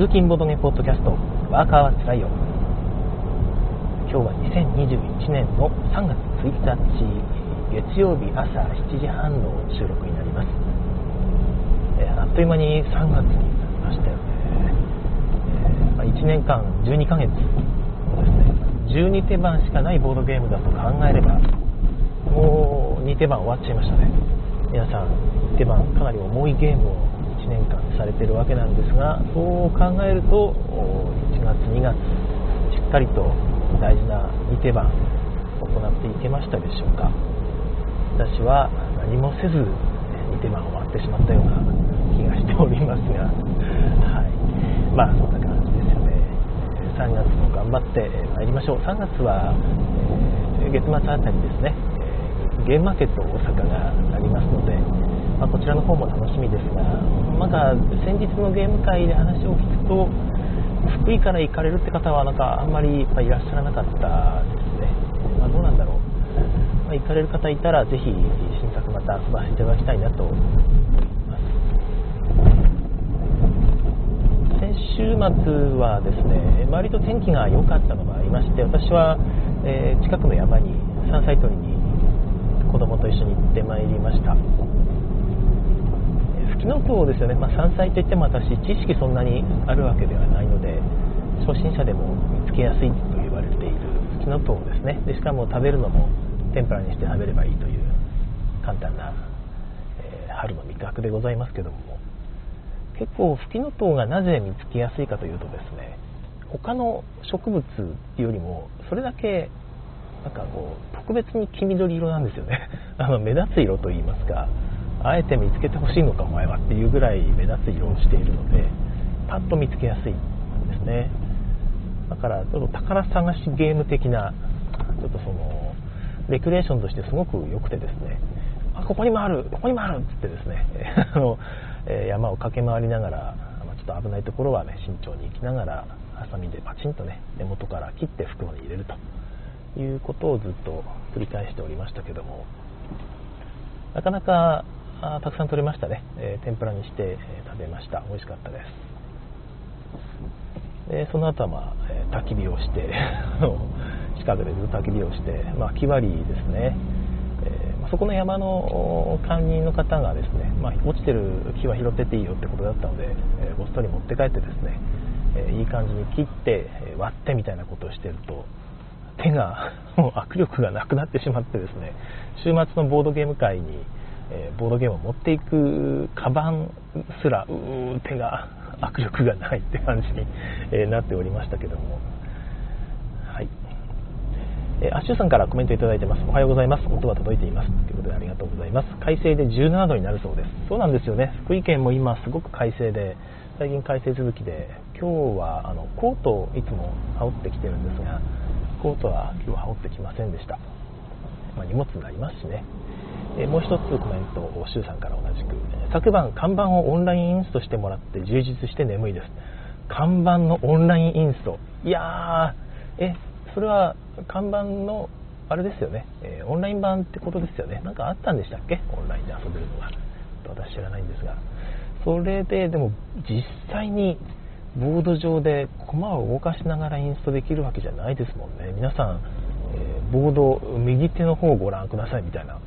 通勤ボードゲームポッドキャストワーカーはつらいよ。今日は2021年の3月1日月曜日朝7時半の収録になります、えーあっという間に3月になりましたよね、えーまあ1年間12ヶ月。ですね。12手番しかないボードゲームだと考えればもう2手番終わっちゃいましたね。皆さん手番かなり重いゲームを年間されてるわけなんですがそう考えると1月2月しっかりと大事な2手番行っていけましたでしょうか。私は何もせず2手番終わってしまったような気がしておりますがはい。まあそんな感じですよね。3月も頑張ってまいりましょう。3月は、えー月末あたりですね。ゲームマーケット大阪がありますので、まあこちらの方も楽しみですがまだ先日のゲーム会で話を聞くと福井から行かれるって方はなんかあんまりいらっしゃらなかったですね、まあ、どうなんだろう、まあ行かれる方いたらぜひ新作また遊ばせていただきたいなと思います。先週末はですね割と天気が良かったのがありまして私は、え近くの山に山菜採りに子供と一緒に行ってまいりました。キノトウですよね、まあ、山菜といっても私知識そんなにあるわけではないので初心者でも見つけやすいと言われているフキノトウですね。でしかも食べるのも天ぷらにして食べればいいという簡単な、えー春の味覚でございますけども。結構フキノトウがなぜ見つけやすいかというとですね他の植物よりもそれだけなんかこう特別に黄緑色なんですよね。あの目立つ色と言いますかあえて見つけてほしいのかお前はっていうぐらい目立つ色をしているのでパッと見つけやすいんですね。だからちょっと宝探しゲーム的なちょっとそのレクリエーションとしてすごく良くてですねあここにもあるここにもあるっつってですね あの山を駆け回りながらちょっと危ないところはね慎重に行きながらハサミでパチンとね根元から切って袋に入れると。いうことをずっと繰り返しておりましたけどもなかなかあたくさん取れましたね、えー天ぷらにして、え食べました。美味しかったです。でその後は、まあえー焚き火をして 近くでずっと焚き火をして、まあ、木割りですね、えーそこの山の管理人の方がですね、まあ、落ちてる木は拾ってていいよってことだったので、えーごっそり持って帰ってですね、えいい感じに切って、割ってみたいなことをしてると手が もう握力がなくなってしまってですね週末のボードゲーム会に、えーボードゲームを持っていくカバンすらうー手が握力がないって感じに、えーなっておりましたけども。はい。えーアッシュさんからコメントいただいてます。おはようございます。音は届いています。ということでありがとうございます。快晴で17度になるそうです。そうなんですよね。福井県も今すごく快晴で最近快晴続きで今日はあのコートをいつも羽織ってきてるんですがコートは今日は羽織ってきませんでした、まあ、荷物になりますしね。えもう一つコメントを周さんから同じく。昨晩看板をオンラインインストしてもらって充実して眠いです。看板のオンラインインスト。いやーえそれは看板のあれですよね、えオンライン版ってことですよね。なんかあったんでしたっけ？オンラインで遊べるのが私知らないんですが。それででも実際にボード上で駒を動かしながらインストできるわけじゃないですもんね。皆さん、えーボード右手の方をご覧くださいみたいな。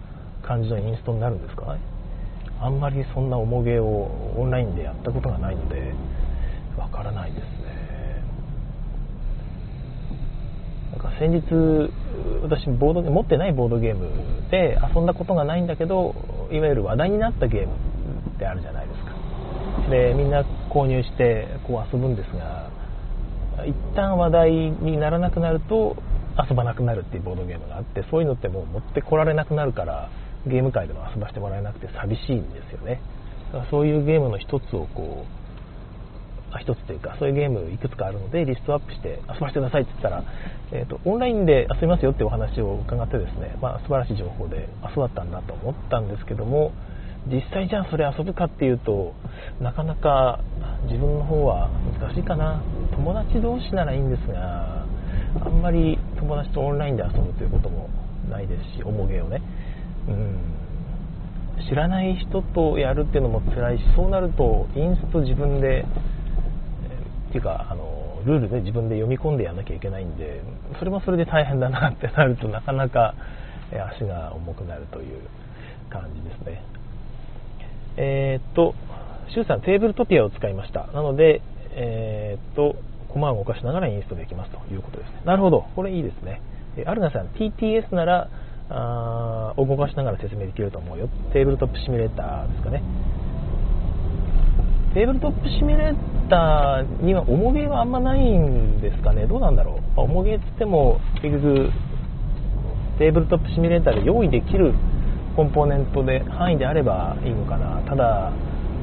感じのインストになるんですか？あんまりそんな重げをオンラインでやったことがないのでわからないですね。なんか先日私ボード持ってないボードゲームで遊んだことがないんだけどいわゆる話題になったゲームってあるじゃないですか。でみんな購入してこう遊ぶんですが一旦話題にならなくなると遊ばなくなるっていうボードゲームがあってそういうのってもう持ってこられなくなるからゲーム界でも遊ばせてもらえなくて寂しいんですよね。だからそういうゲームの一つをこうあ一つというかそういうゲームいくつかあるのでリストアップして遊ばせてくださいって言ったら、えー、とオンラインで遊びますよってお話を伺ってですね、まあ、素晴らしい情報であそうだったんだと思ったんですけども実際じゃあそれ遊ぶかっていうとなかなか自分の方は難しいかな。友達同士ならいいんですがあんまり友達とオンラインで遊ぶということもないですし重げをね。うん。知らない人とやるっていうのも辛いしそうなるとインスト自分でっていうかあのルールで自分で読み込んでやらなきゃいけないんでそれもそれで大変だなってなるとなかなか足が重くなるという感じですね。えー、っとシュウさんテーブルトピアを使いました。なのでえー、っとコマを動かしながらインストできますということですね。なるほど。これいいですね。アルナさん TTS ならあ動かしながら説明できると思うよ。テーブルトップシミュレーターですかね。テーブルトップシミュレーターには重げはあんまないんですかね。どうなんだろう。重げっつっても結局テーブルトップシミュレーターで用意できるコンポーネントで範囲であればいいのかな。ただ、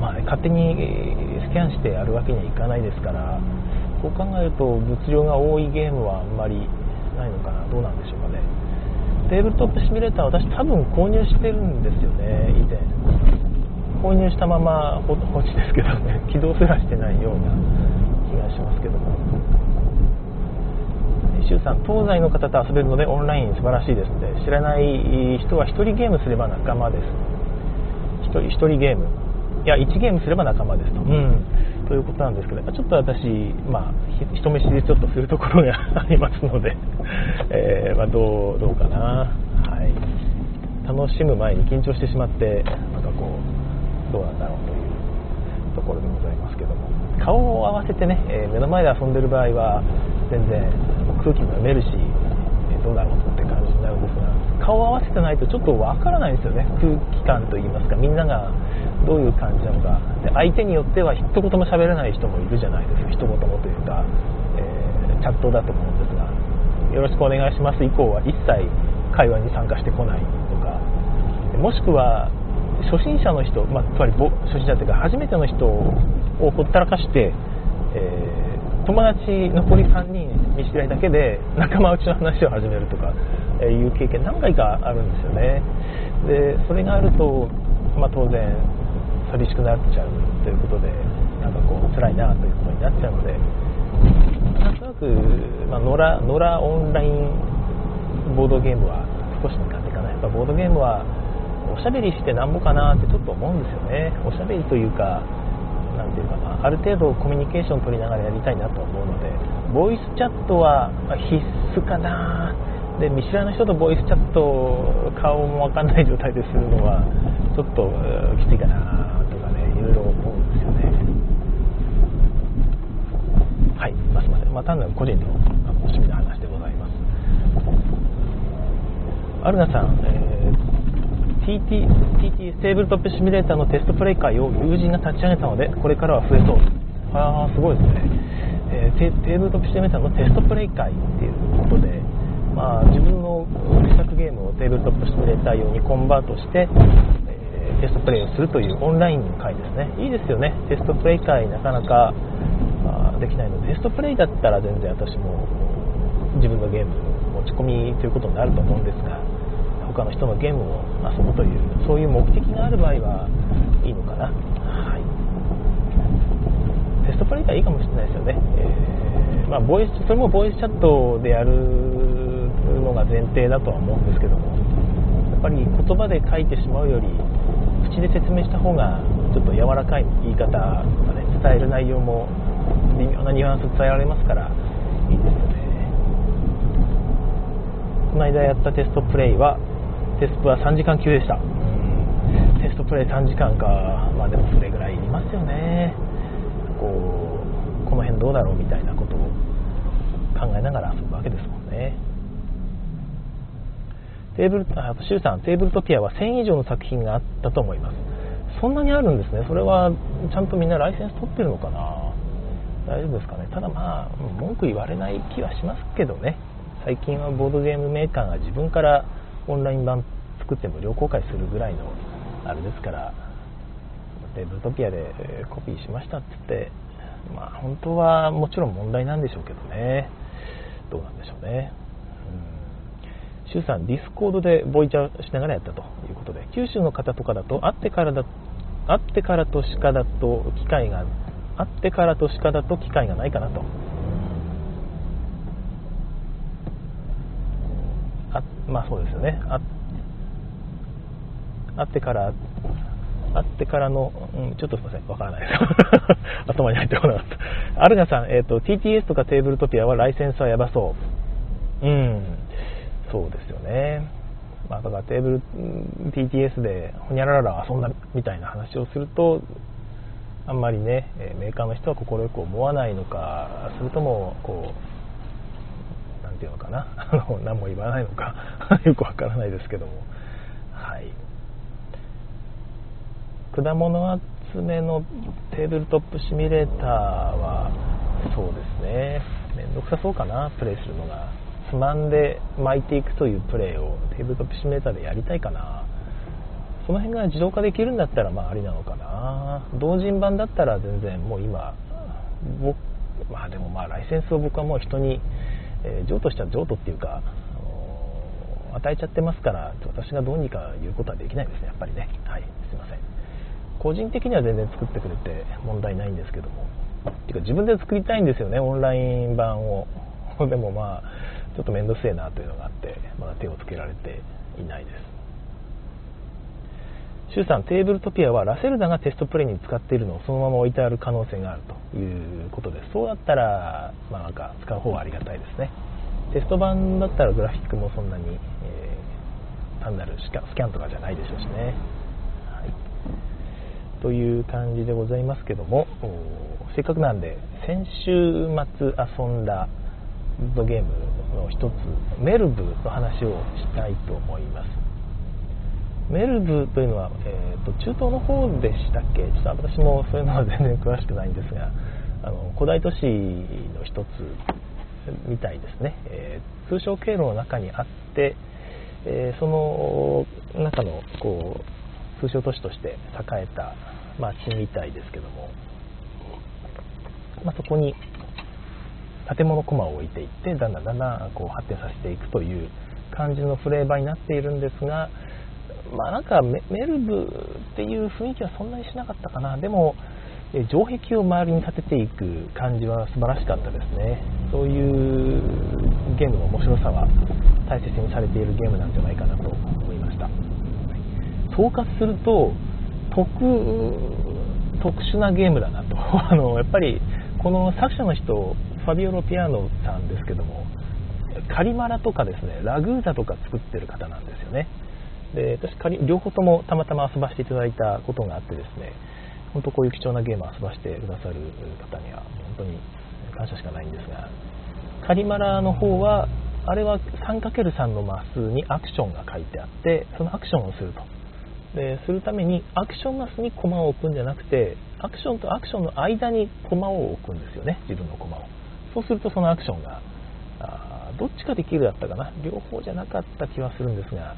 まあ、勝手にスキャンしてやるわけにはいかないですから。そう考えると物量が多いゲームはあんまりないのかな。どうなんでしょう。テーブルトップシミュレーター私多分購入してるんですよね以前。購入したまま放置ですけどね。起動すらしてないような気がしますけども。周さん東西の方と遊べるのでオンライン素晴らしいですので知らない人は1人ゲームすれば仲間です。1人 ,1 人ゲーム。いや1ゲームすれば仲間ですと、うん、ということなんですけどちょっと私、まあ、人見知りちょっとするところがありますので、えー、まあ、どうどうかな、はい、楽しむ前に緊張してしまってなんかこうどうなんだろうというところでございますけども。顔を合わせてね、えー、目の前で遊んでる場合は全然空気も読めるしどうだろうって感じになるんですが顔を合わせてないとちょっとわからないんですよね。空気感といいますかみんながどういう感じなのか。で相手によっては一言も喋れない人もいるじゃないですか。一言もというか、えー、チャットだと思うんですが。よろしくお願いします。以降は一切会話に参加してこないとか。もしくは初心者の人、まあ、つまり初心者というか初めての人をほったらかして、えー、友達残り3人見知り合いだけで仲間内の話を始めるとかえいう経験何回かあるんですよね。でそれがあると、まあ、当然寂しくなっちゃうということでなんかこう辛いなということになっちゃうのでなんとなく、まあ、野良野良オンラインボードゲームは少し苦手かなやっぱボードゲームはおしゃべりしてなんぼかなってちょっと思うんですよね。おしゃべりというかなんていうかなある程度コミュニケーション取りながらやりたいなと思うのでボイスチャットは必須かな。で見知らぬ人とボイスチャット顔も分かんない状態でするのはちょっときついかな。いろいろ思うんですよね。はい。まあ、すいません、まあ、単なる個人の趣味の話でございます。アルナさん、えー、TT, TT テーブルトップシミュレーターのテストプレイ会を友人が立ち上げたのでこれからは増えそう。ああすごいですね、えー、テーブルトップシミュレーターのテストプレイ会っていうことでまあ、自分の自作ゲームをテーブルトップシミュレーター用にコンバートして、ー、テストプレイをするというオンラインの会ですね。いいですよね。テストプレイ会なかなかあできないので。テストプレイだったら全然私も自分のゲーム持ち込みということになると思うんですが他の人のゲームを遊ぶというそういう目的がある場合はいいのかな、はい、テストプレイ会いいかもしれないですよね、えー、まあ、ボイスそれもボイスチャットでやるのが前提だとは思うんですけどもやっぱり言葉で書いてしまうより口で説明した方がちょっと柔らかい言い方とかね伝える内容も微妙なニュアンス伝えられますからいいですよね。この間やったテストプレイはテストは3時間級でした。テストプレイ3時間かまあでもそれぐらいいりますよね。こうこの辺どうだろうみたいなことを考えながら遊ぶわけですもんテーブル、あ、シュさん、テーブルトピアは1000以上の作品があったと思います。そんなにあるんですね。それは、ちゃんとみんなライセンス取ってるのかな大丈夫ですかね。ただまあ、文句言われない気はしますけどね。最近はボードゲームメーカーが自分からオンライン版作って無料公開するぐらいのあれですから、テーブルトピアでコピーしましたって言って、まあ本当はもちろん問題なんでしょうけどね。どうなんでしょうね。周さん、ディスコードでボイチャーしながらやったということで、九州の方とかだと、会ってからだ、会ってからとしかだと機会が、会ってからとしかだと機会がないかなと。あまあそうですよね。あ会ってからあってからの、うん、ちょっとすいません、わからないです。頭に入ってこなかった。アルガさん、えっ、ー、と、TTS とかテーブルトピアはライセンスはやばそう。うん、そうですよね。まあ、だからテーブル TTS でほにゃらら遊んだみたいな話をすると、あんまりね、メーカーの人は快く思わないのか、それとも、こう、なんていうのかな、何も言わないのか よくわからないですけども、はい。果物集めのテーブルトップシミュレーターは、そうですね、めんどくさそうかな、プレイするのが。つまんで巻いていくというプレイをテーブルトップシミュレーターでやりたいかな。その辺が自動化できるんだったら、まあ、ありなのかな。同人版だったら全然もう今、僕、まあでもまあ、ライセンスを僕はもう人に、えー、譲渡しちゃ譲渡っていうか、あの与えちゃってますから、私がどうにか言うことはできないですね、やっぱりね。はい、すいません。個人的には全然作ってくれて問題ないんですけども。ていうか自分で作りたいんですよね、オンライン版を。でもまあ、ちょっと面倒くせえなというのがあって、まだ手をつけられていないです。シュウさん、テーブルトピアはラセルダがテストプレイに使っているのをそのまま置いてある可能性があるということです。そうだったら、まあ、なんか使う方がありがたいですね。テスト版だったらグラフィックもそんなに、えー、単なるスキャンとかじゃないでしょうしね。はい、という感じでございますけども、せっかくなんで、先週末遊んだドゲームの一つ、メルブの話をしたいと思います。メルブというのは、えーと、中東の方でしたっけ？ちょっと私もそういうのは全然詳しくないんですがあの古代都市の一つみたいですね、えー、通商経路の中にあって、えー、その中のこう通商都市として栄えた町みたいですけども、まあ、そこに建物コマを置いていってだんだんだんだんこう発展させていくという感じのフレーバーになっているんですがまあなんかメルブっていう雰囲気はそんなにしなかったかな。でも城壁を周りに立てていく感じは素晴らしかったですね。そういうゲームの面白さは大切にされているゲームなんじゃないかなと思いました。総括すると特特殊なゲームだなと。あのやっぱりこの作者の人ァビオロ・ピアノさんですけどもカリマラとかですねラグーザとか作ってる方なんですよね。で私両方ともたまたま遊ばせていただいたことがあってですね本当こういう貴重なゲームを遊ばせてくださる方には本当に感謝しかないんですがカリマラの方はあれは 3×3 のマスにアクションが書いてあってそのアクションをすると。でするためにアクションマスにコマを置くんじゃなくてアクションとアクションの間にコマを置くんですよね自分のコマを。そうするとそのアクションがどっちかできるだったかな。両方じゃなかった気はするんですが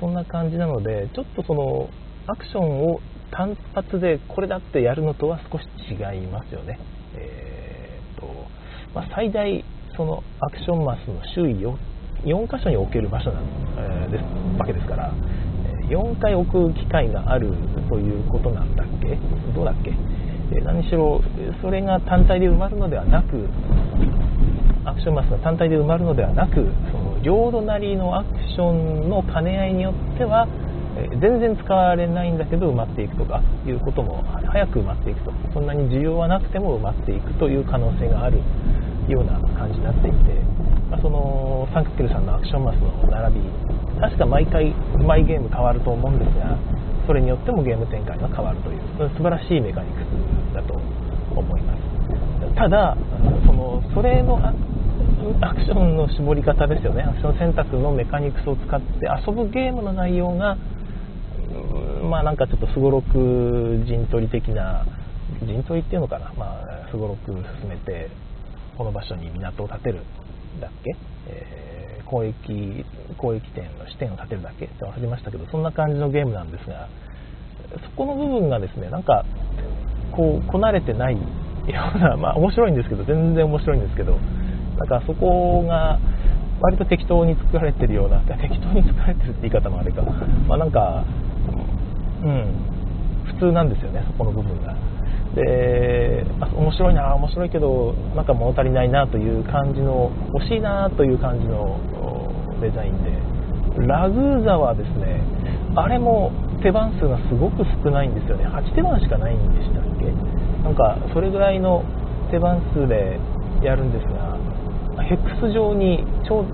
そんな感じなのでちょっとそのアクションを単発でこれだってやるのとは少し違いますよね、えーとまあ、最大そのアクションマスの周囲を4箇所に置ける場所な、えー、ですわけですから4回置く機会があるということなんだっけ？どうだっけ？何しろそれが単体で埋まるのではなくアクションマスが単体で埋まるのではなくその両隣のアクションの兼ね合いによっては全然使われないんだけど埋まっていくとかいうことも早く埋まっていくとそんなに需要はなくても埋まっていくという可能性があるような感じになっていて、まあ、その 3×3 のアクションマスの並び確か毎回毎ゲーム変わると思うんですがそれによってもゲーム展開が変わるという素晴らしいメカニクス。思います。ただそのそれのアクションの絞り方ですよね。アクション選択のメカニクスを使って遊ぶゲームの内容がまあなんかちょっとすごろく陣取り的な陣取りっていうのかな。ますごろく進めてこの場所に港を建てるだっけ、えー、交易交易店の支店を建てるだけ？って忘れましたけどそんな感じのゲームなんですがそこの部分がですねなんかこうこなれてないようなまあ面白いんですけど全然面白いんですけどだからそこが割と適当に作られてるような適当に作られてるって言い方もあれか。まあなんかうん普通なんですよねそこの部分が。で面白いな面白いけどなんか物足りないなという感じの欲しいなという感じのデザインで。ラグーザはですねあれも手番数がすごく少ないんですよね。8手番しかないんでしたっけ？なんかそれぐらいの手番数でやるんですがヘックス上に超、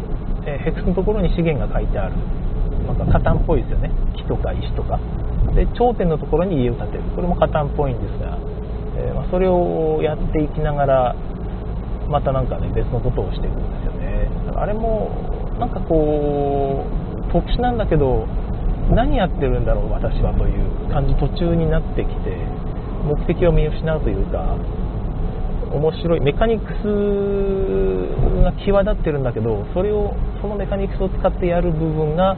えヘックスのところに資源が書いてある。なんかカタンっぽいですよね。木とか石とか。で頂点のところに家を建てる。これもカタンっぽいんですが、えー、まあ、それをやっていきながらまたなんかね別のことをしていくんですよね。あれもなんかこう特殊なんだけど何やってるんだろう私はという感じ途中になってきて目的を見失うというか面白いメカニクスが際立ってるんだけどそれをそのメカニクスを使ってやる部分が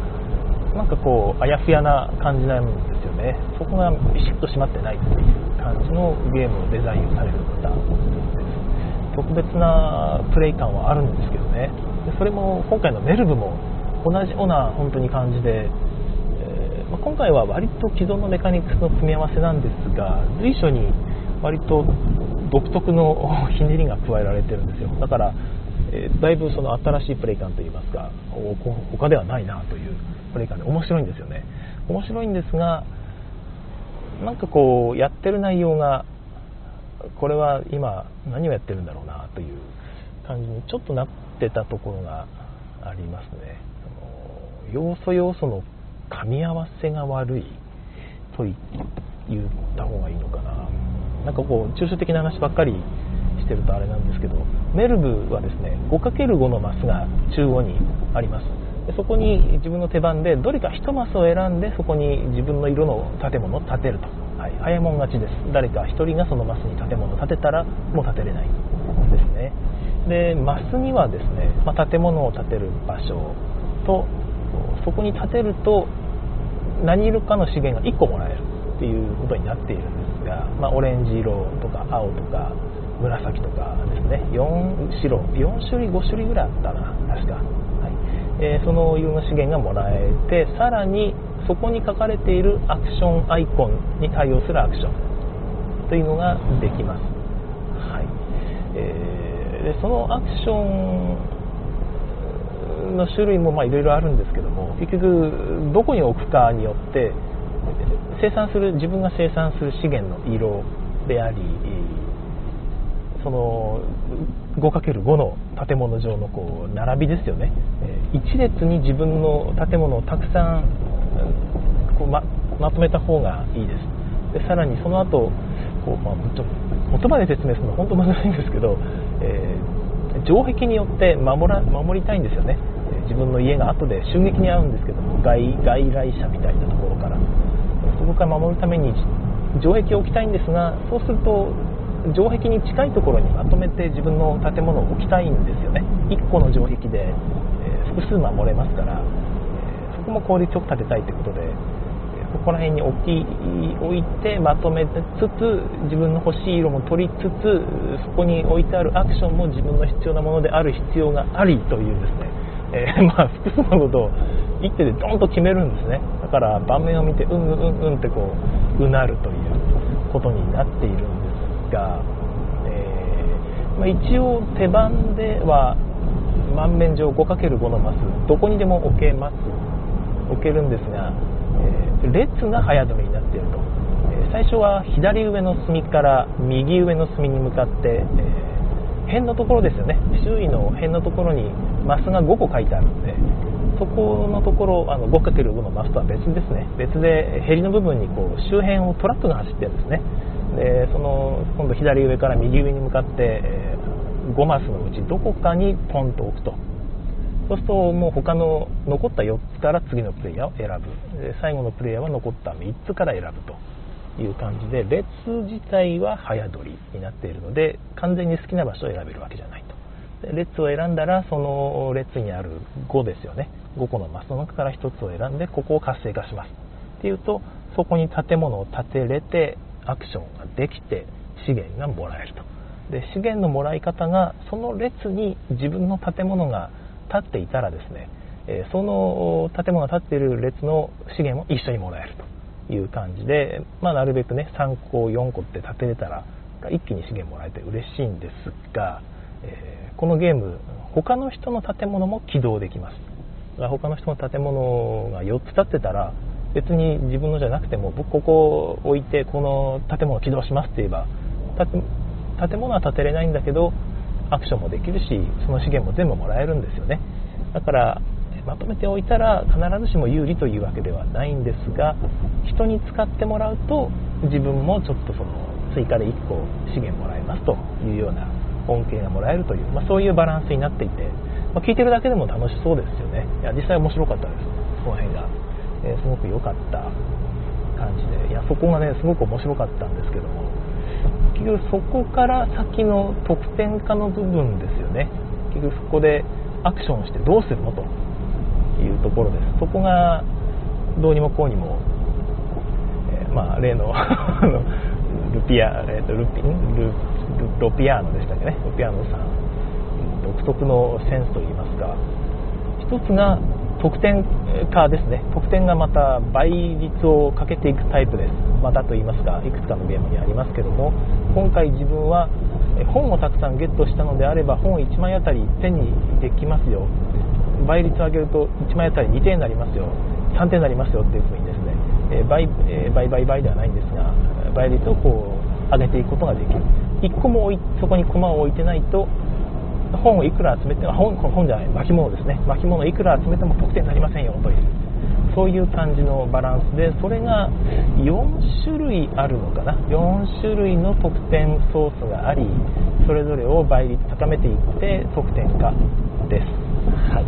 なんかこうあやふやな感じなんですよね。そこがビシッと締まってないっていう感じのゲームのデザインされる方です。特別なプレイ感はあるんですけどね。それも今回のメルブも同じような本当に感じでまあ、今回は割と既存のメカニクスの組み合わせなんですが随所に割と独特の ひねりが加えられてるんですよ。だから、えー、だいぶその新しいプレイ感といいますか他ではないなというプレイ感で面白いんですよね。面白いんですがなんかこうやってる内容がこれは今何をやってるんだろうなという感じにちょっとなってたところがありますね。要素要素の噛み合わせが悪いと言った方がいいのかな。なんかこう抽象的な話ばっかりしてるとあれなんですけどメルブはですね 5×5 のマスが中央にあります。でそこに自分の手番でどれか1マスを選んでそこに自分の色の建物を建てると、はい、早いもん勝ちです。誰か1人がそのマスに建物を建てたらもう建てれない。ですね。でマスにはですね、まあ、建物を建てる場所とそこに建てると何色かの資源が1個もらえるっていうことになっているんですが、まあ、オレンジ色とか青とか紫とかですね。4白4種類5種類ぐらいあったな確か、はい。えー、その色の資源がもらえてさらにそこに書かれているアクションアイコンに対応するアクションというのができます、はい。えー、でそのアクションの種類もいろいろあるんですけども結局どこに置くかによって生産する自分が生産する資源の色でありその 5×5 の建物上のこう並びですよね。一列に自分の建物をたくさんこうままとめた方がいいです。でさらにその後こう、まあ、言葉で説明するのは本当難しいんですけど、えー、城壁によって守ら守りたいんですよね。自分の家が後で襲撃に遭うんですけども外外来者みたいなところから。そこから守るために城壁を置きたいんですがそうすると城壁に近いところにまとめて自分の建物を置きたいんですよね。1個の城壁で、え複数守れますから、えそこも効率よく建てたいということでえここら辺に置き置いてまとめつつ自分の欲しい色も取りつつそこに置いてあるアクションも自分の必要なものである必要がありというですねえー、まあ、複数のことを一手でドンと決めるんですね。だから盤面を見てうんうんうんってこううなるということになっているんですが、えー、まあ、一応手番では満面上 5×5 のマスどこにでも置けます。置けるんですが、えー、列が早止めになっていると、え最初は左上の隅から右上の隅に向かって、え辺のところですよね。周囲の辺のところにマスが5個書いてあるんでそこのところあの 5×5 のマスとは別ですね。別でヘリの部分にこう周辺をトラックが走ってるんですね。でその今度左上から右上に向かって、え5マスのうちどこかにポンと置くと。そうするともう他の残った4つから次のプレイヤーを選ぶ。最後のプレイヤーは残った3つから選ぶと。いう感じで列自体は早取りになっているので完全に好きな場所を選べるわけじゃないと。で列を選んだらその列にある5ですよね。5個のマスの中から1つを選んでここを活性化しますっていうとそこに建物を建てれてアクションができて資源がもらえると。で資源のもらい方がその列に自分の建物が建っていたらですねその建物が建っている列の資源も一緒にもらえると。いう感じで、まあ、なるべくね3個4個って立てれたら一気に資源もらえて嬉しいんですが、えー、このゲーム他の人の建物も起動できます。他の人の建物が4つ建ってたら別に自分のじゃなくても僕ここを置いてこの建物起動しますって言えば建物は建てれないんだけどアクションもできるしその資源も全部もらえるんですよね。だからまとめておいたら必ずしも有利というわけではないんですが人に使ってもらうと自分もちょっとその追加で1個資源もらえますというような恩恵がもらえるという、まあ、そういうバランスになっていて、まあ、聞いてるだけでも楽しそうですよね。いや実際面白かったです。その辺が、えー、すごく良かった感じで。いやそこがねすごく面白かったんですけども。結局そこから先の得点化の部分ですよね。結局そこでアクションしてどうするのと。いうところです。そこがどうにもこうにも、えー、まあ例の ルピア、えーと、ルピルロピアーノでしたっけね？ロピアーノさん。独特のセンスといいますか。一つが得点化ですね。得点がまた倍率をかけていくタイプです。またと言いますかいくつかのゲームにありますけども。今回自分は本をたくさんゲットしたのであれば本1枚あたり手にできますよ。倍率を上げると1枚あたり2点になりますよ。3点になりますよっていうふうにですね、え倍え倍倍倍ではないんですが倍率をこう上げていくことができる。1個もそこに駒を置いてないと本をいくら集めて本本じゃない巻物ですね。巻物いくら集めても得点になりませんよというそういう感じのバランスでそれが4種類あるのかな。4種類の得点ソースがありそれぞれを倍率高めていって得点化です。はい、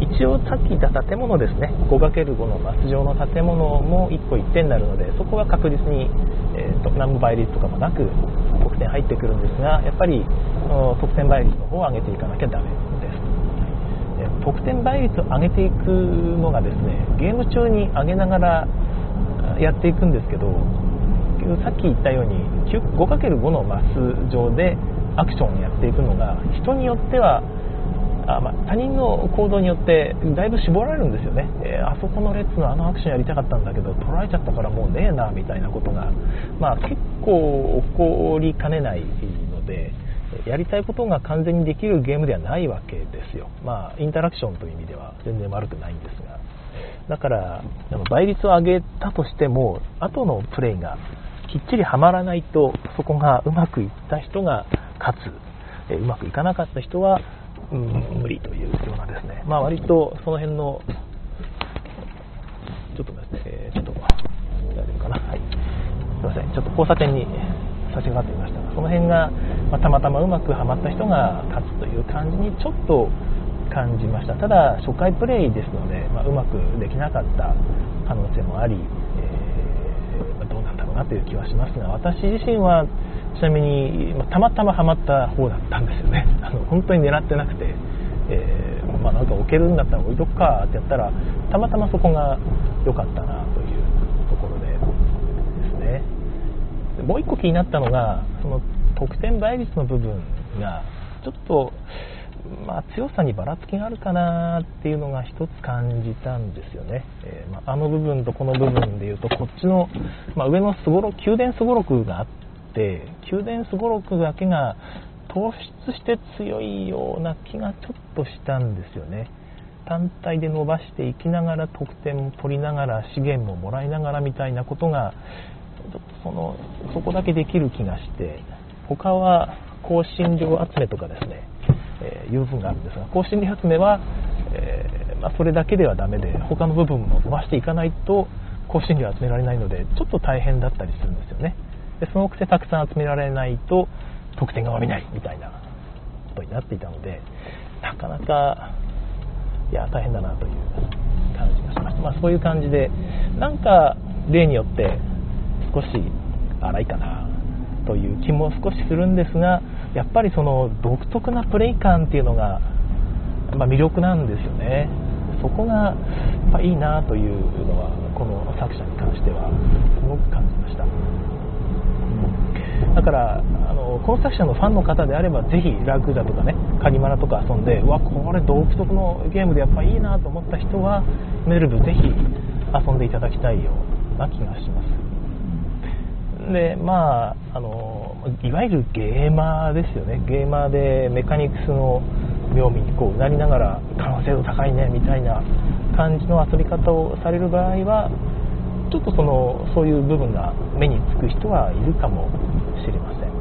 一応さっき言った建物ですね。5×5 のマス状の建物も1個1点になるのでそこは確実に、えーと、何も倍率とかもなく得点入ってくるんですがやっぱり得点倍率の方を上げていかなきゃダメです。得点倍率を上げていくのがですねゲーム中に上げながらやっていくんですけどさっき言ったように 5×5 のマス上でアクションをやっていくのが人によってはあまあ、他人の行動によってだいぶ絞られるんですよね、えー、あそこの列のあのアクションやりたかったんだけど取られちゃったからもうねえなみたいなことが、まあ、結構起こりかねないのでやりたいことが完全にできるゲームではないわけですよ、まあ、インタラクションという意味では全然悪くないんですが。だから倍率を上げたとしても後のプレイがきっちりはまらないとそこがうまくいった人が勝つ。うまくいかなかった人はうん、無理というようなですね、まあ、割とその辺の、ちょっとですね、えー、ちょっと、大丈夫かな、はい、すいません、ちょっと交差点に差し掛かっていましたが、その辺が、まあ、たまたまうまくはまった人が勝つという感じにちょっと感じました。ただ、初回プレイですので、まあ、うまくできなかった可能性もあり、えー、どうなんだろうなという気はしますが、私自身は、ちなみに、またまたまハマった方だったんですよね。あの本当に狙ってなくて、えー、まあ、なんか置けるんだったら置いとくかってやったらたまたまそこが良かったなというところでですね。でもう1個気になったのがその得点倍率の部分がちょっとまあ、強さにばらつきがあるかなっていうのが一つ感じたんですよね、えー、まあ、あの部分とこの部分でいうとこっちの、まあ、上のすごろ宮殿すごろくがあっって宮殿すごろくだけが突出して強いような気がちょっとしたんですよね。単体で伸ばしていきながら得点も取りながら資源ももらいながらみたいなことがちょっとそのそこだけできる気がして他は香辛料集めとかですね、えー、いう部分があるんですが香辛料集めは、えー、まあ、それだけではダメで他の部分も伸ばしていかないと香辛料集められないのでちょっと大変だったりするんですよね。でそのくせたくさん集められないと得点が伸びないみたいなことになっていたのでなかなかいや大変だなという感じがしました、まあ、そういう感じでなんか例によって少し荒いかなという気も少しするんですがやっぱりその独特なプレイ感っていうのが、まあ、魅力なんですよね。そこがやっぱいいなというのはこの作者に関してはすごく感じました。だからあのこの作者のファンの方であればぜひラクーダとかねカニマラとか遊んでうわこれ独特のゲームでやっぱいいなと思った人はメルブぜひ遊んでいただきたいような気がします。でまああのいわゆるゲーマーですよね。ゲーマーでメカニクスの妙味にこうなりながら可能性度高いねみたいな感じの遊び方をされる場合はちょっとそのそういう部分が目につく人はいるかもしれません、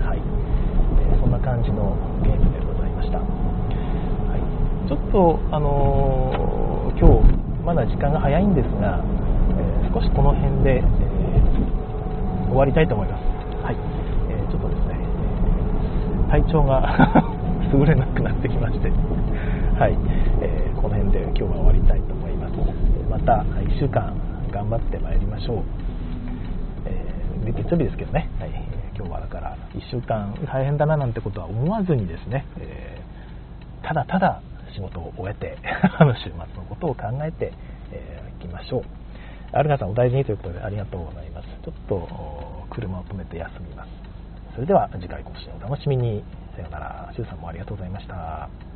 はい。えー、そんな感じのゲームでございました、はい、ちょっと、あのー、今日まだ時間が早いんですが、えー、少しこの辺で、え終わりたいと思います、はい。えーちょっとですね体調が 優れなくなってきまして。はい、えこの辺で今日は終わりたいと思います。また1週間。頑張ってまいりましょう、えー、月曜日ですけどね、はい、今日はだから1週間大変だななんてことは思わずにですね、えー、ただただ仕事を終えて あの週末のことを考えてい、えー、きましょう。アルガさんお大事にということでありがとうございます。ちょっと車を止めて休みます。それでは次回更新お楽しみに。さようなら。シュウさんもありがとうございました。